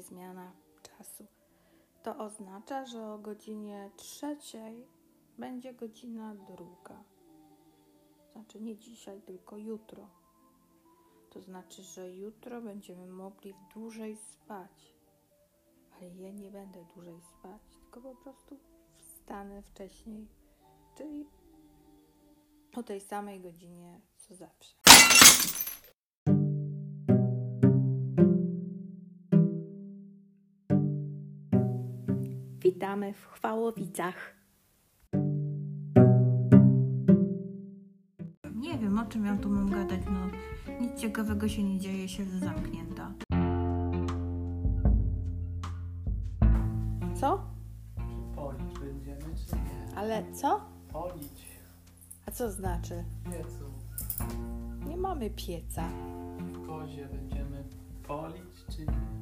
zmiana czasu. To oznacza, że o godzinie trzeciej będzie godzina druga. Znaczy nie dzisiaj, tylko jutro. To znaczy, że jutro będziemy mogli dłużej spać. Ale ja nie będę dłużej spać, tylko po prostu wstanę wcześniej, czyli o tej samej godzinie co zawsze. Witamy w Chwałowicach. Nie wiem, o czym ja tu mam gadać, no nic ciekawego się nie dzieje, siedzę zamknięta. Co? Polić będziemy, czy nie? Ale co? Polić A co znaczy? w piecu. Nie mamy pieca. W kozie będziemy polić, czy nie?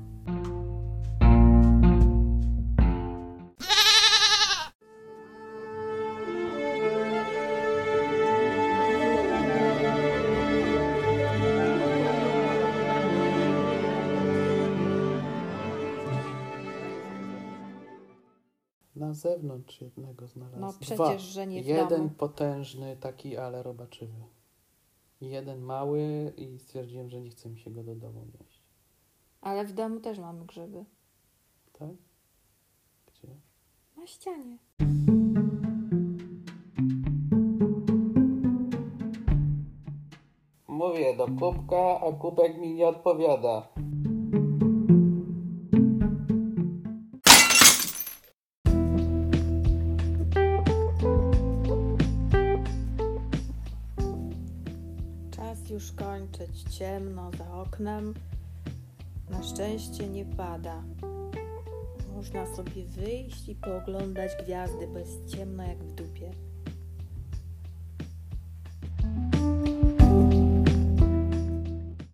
Na zewnątrz jednego znalazłem. No przecież, Dwa. że nie w Jeden domu. potężny, taki, ale robaczywy. Jeden mały i stwierdziłem, że nie chce mi się go do domu nieść. Ale w domu też mamy grzyby. Tak? Gdzie? Na ścianie. Mówię do kubka, a kubek mi nie odpowiada. Czas już kończyć. Ciemno za oknem. Na szczęście nie pada. Można sobie wyjść i pooglądać gwiazdy, bo jest ciemno jak w dupie.